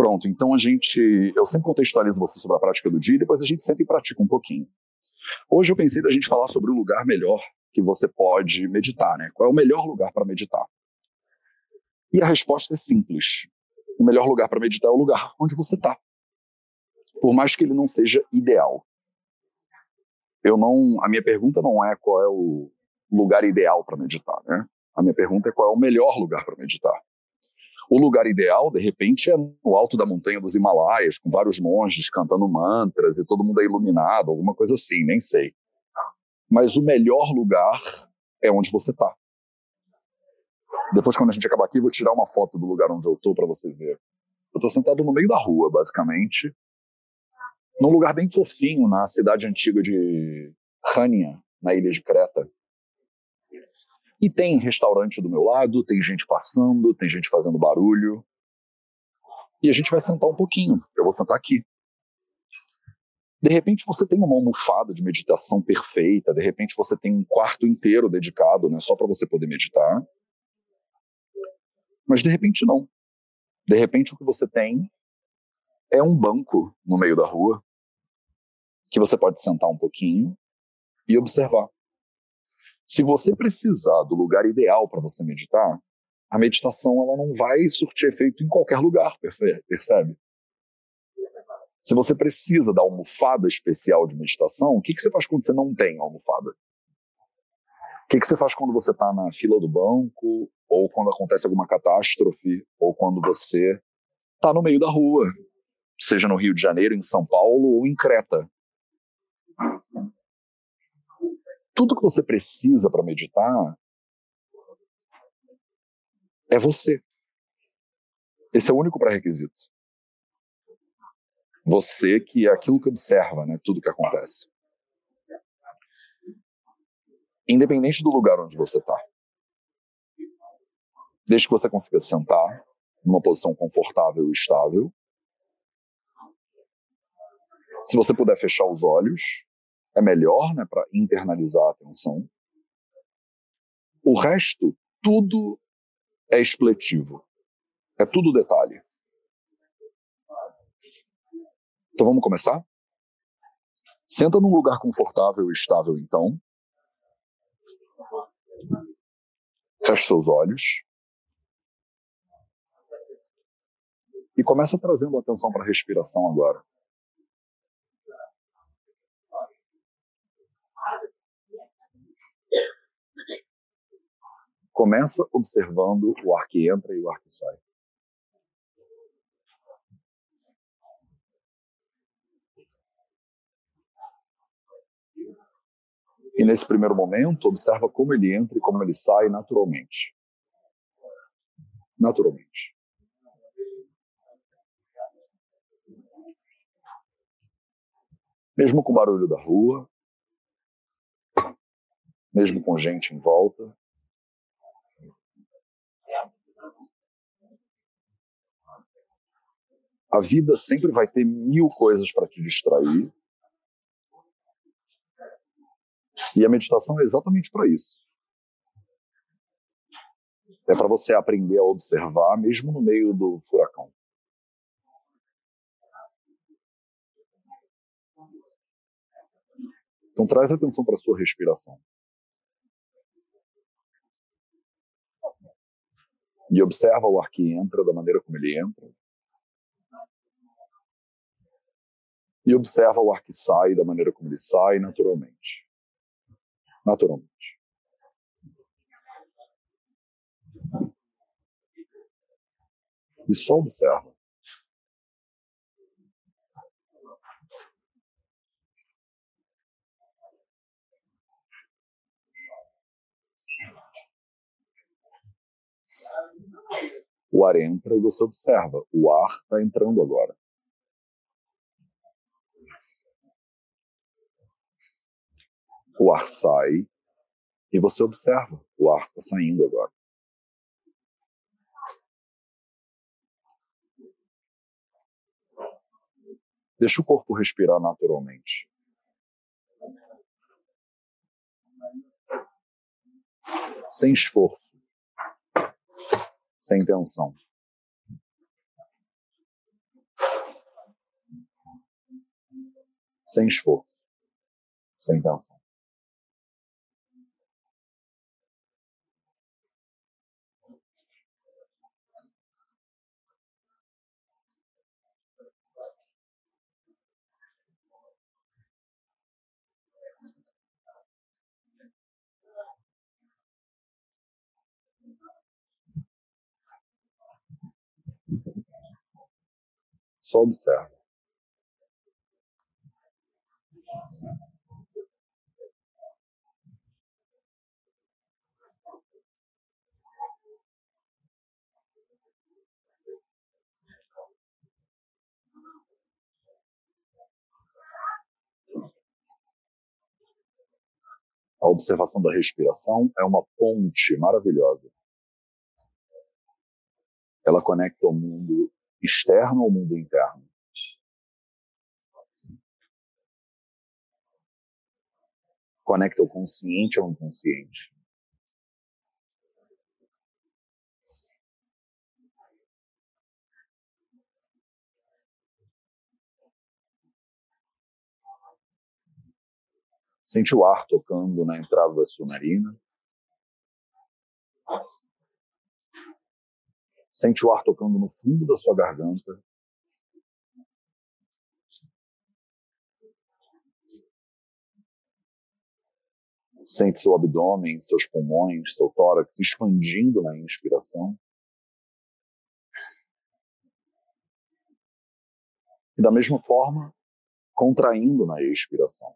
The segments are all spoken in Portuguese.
Pronto, então a gente. Eu sempre contextualizo você sobre a prática do dia e depois a gente sempre pratica um pouquinho. Hoje eu pensei da gente falar sobre o lugar melhor que você pode meditar, né? Qual é o melhor lugar para meditar? E a resposta é simples. O melhor lugar para meditar é o lugar onde você está. Por mais que ele não seja ideal. Eu não, a minha pergunta não é qual é o lugar ideal para meditar, né? A minha pergunta é qual é o melhor lugar para meditar. O lugar ideal, de repente, é no alto da montanha dos Himalaias, com vários monges cantando mantras e todo mundo é iluminado, alguma coisa assim, nem sei. Mas o melhor lugar é onde você está. Depois, quando a gente acabar aqui, vou tirar uma foto do lugar onde eu estou para você ver. Eu estou sentado no meio da rua, basicamente, num lugar bem fofinho, na cidade antiga de Rania, na ilha de Creta. E tem restaurante do meu lado, tem gente passando, tem gente fazendo barulho. E a gente vai sentar um pouquinho. Eu vou sentar aqui. De repente você tem uma almofada de meditação perfeita, de repente você tem um quarto inteiro dedicado, né, só para você poder meditar. Mas de repente não. De repente o que você tem é um banco no meio da rua que você pode sentar um pouquinho e observar. Se você precisar do lugar ideal para você meditar, a meditação ela não vai surtir efeito em qualquer lugar, percebe? Se você precisa da almofada especial de meditação, o que, que você faz quando você não tem almofada? O que, que você faz quando você está na fila do banco, ou quando acontece alguma catástrofe, ou quando você está no meio da rua, seja no Rio de Janeiro, em São Paulo ou em Creta? Tudo que você precisa para meditar é você. Esse é o único pré-requisito. Você que é aquilo que observa, né, tudo que acontece. Independente do lugar onde você está. Desde que você consiga sentar numa posição confortável e estável. Se você puder fechar os olhos, é melhor né, para internalizar a atenção. O resto, tudo é expletivo. É tudo detalhe. Então vamos começar? Senta num lugar confortável e estável, então. Feche seus olhos. E começa trazendo atenção para a respiração agora. Começa observando o ar que entra e o ar que sai. E nesse primeiro momento, observa como ele entra e como ele sai naturalmente. Naturalmente. Mesmo com o barulho da rua, mesmo com gente em volta, A vida sempre vai ter mil coisas para te distrair. E a meditação é exatamente para isso. É para você aprender a observar, mesmo no meio do furacão. Então traz atenção para a sua respiração. E observa o ar que entra da maneira como ele entra. E observa o ar que sai da maneira como ele sai naturalmente. Naturalmente. E só observa. O ar entra e você observa. O ar está entrando agora. o ar sai e você observa, o ar está saindo agora. Deixa o corpo respirar naturalmente. Sem esforço. Sem tensão. Sem esforço. Sem tensão. Só observa. A observação da respiração é uma ponte maravilhosa. Ela conecta o mundo externo ao mundo interno. Conecta o consciente ao inconsciente. Sente o ar tocando na entrada da sua narina. Sente o ar tocando no fundo da sua garganta. Sente seu abdômen, seus pulmões, seu tórax expandindo na inspiração. E da mesma forma, contraindo na expiração.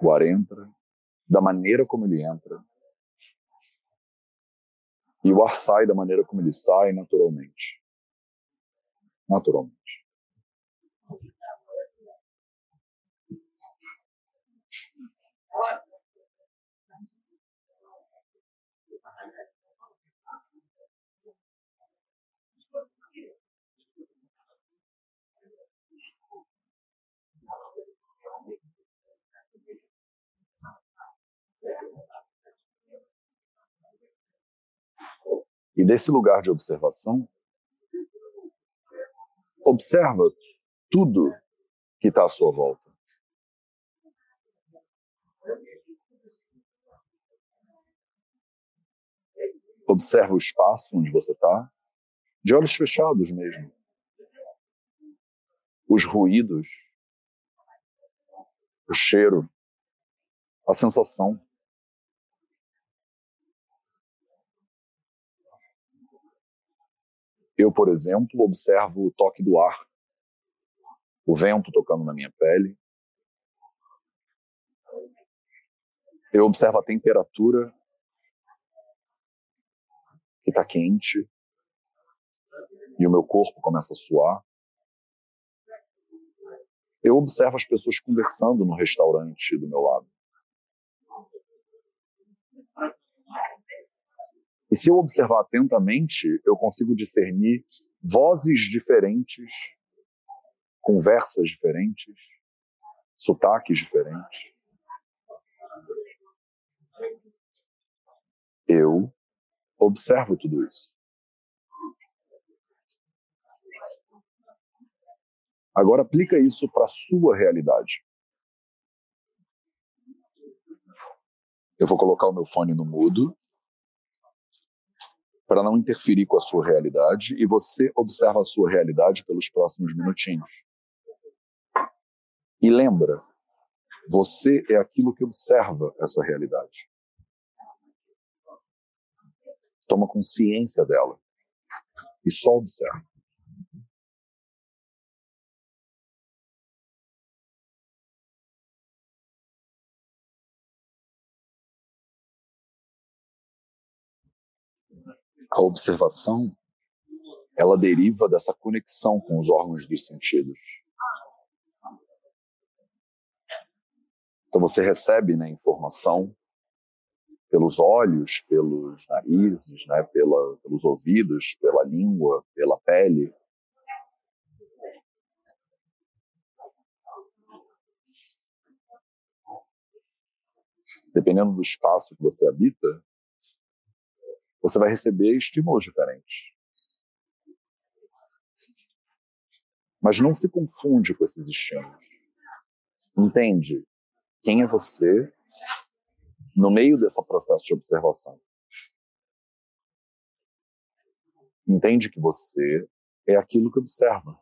O ar entra da maneira como ele entra. E o ar sai da maneira como ele sai, naturalmente. Naturalmente. E desse lugar de observação, observa tudo que está à sua volta. Observa o espaço onde você está, de olhos fechados mesmo. Os ruídos, o cheiro, a sensação. Eu, por exemplo, observo o toque do ar, o vento tocando na minha pele. Eu observo a temperatura que está quente e o meu corpo começa a suar. Eu observo as pessoas conversando no restaurante do meu lado. E se eu observar atentamente, eu consigo discernir vozes diferentes, conversas diferentes, sotaques diferentes. Eu observo tudo isso. Agora aplica isso para a sua realidade. Eu vou colocar o meu fone no mudo para não interferir com a sua realidade e você observa a sua realidade pelos próximos minutinhos. E lembra, você é aquilo que observa essa realidade. Toma consciência dela e só observa. A observação ela deriva dessa conexão com os órgãos dos sentidos. Então você recebe né, informação pelos olhos, pelos narizes, né, pela, pelos ouvidos, pela língua, pela pele. Dependendo do espaço que você habita, você vai receber estímulos diferentes. Mas não se confunde com esses estímulos. Entende quem é você no meio desse processo de observação. Entende que você é aquilo que observa.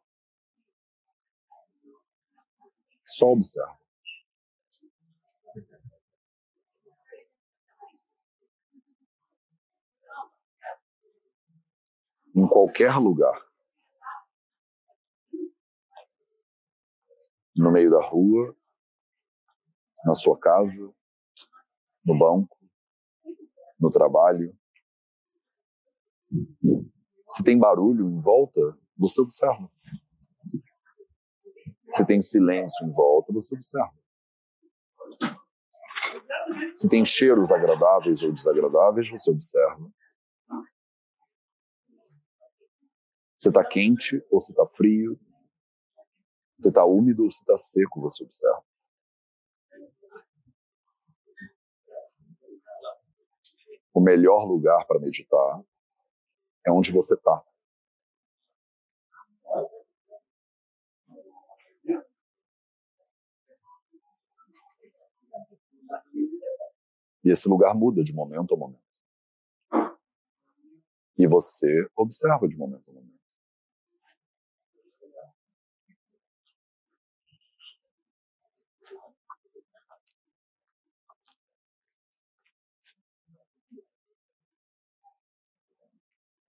Só observa. Em qualquer lugar. No meio da rua, na sua casa, no banco, no trabalho. Se tem barulho em volta, você observa. Se tem silêncio em volta, você observa. Se tem cheiros agradáveis ou desagradáveis, você observa. Se está quente ou se está frio, se está úmido ou se está seco, você observa. O melhor lugar para meditar é onde você está. E esse lugar muda de momento a momento. E você observa de momento a momento.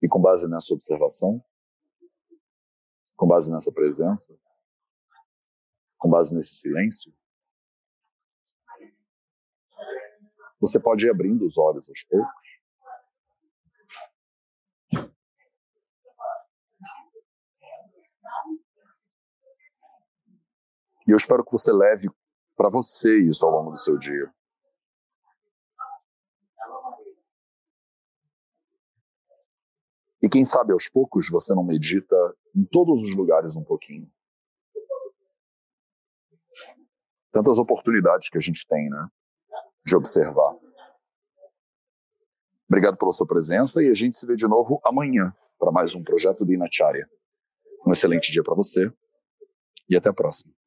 E com base nessa observação, com base nessa presença, com base nesse silêncio, você pode ir abrindo os olhos aos poucos. E eu espero que você leve para você isso ao longo do seu dia. E quem sabe aos poucos você não medita em todos os lugares um pouquinho. Tantas oportunidades que a gente tem, né? De observar. Obrigado pela sua presença e a gente se vê de novo amanhã para mais um projeto de Inacharya. Um excelente dia para você e até a próxima.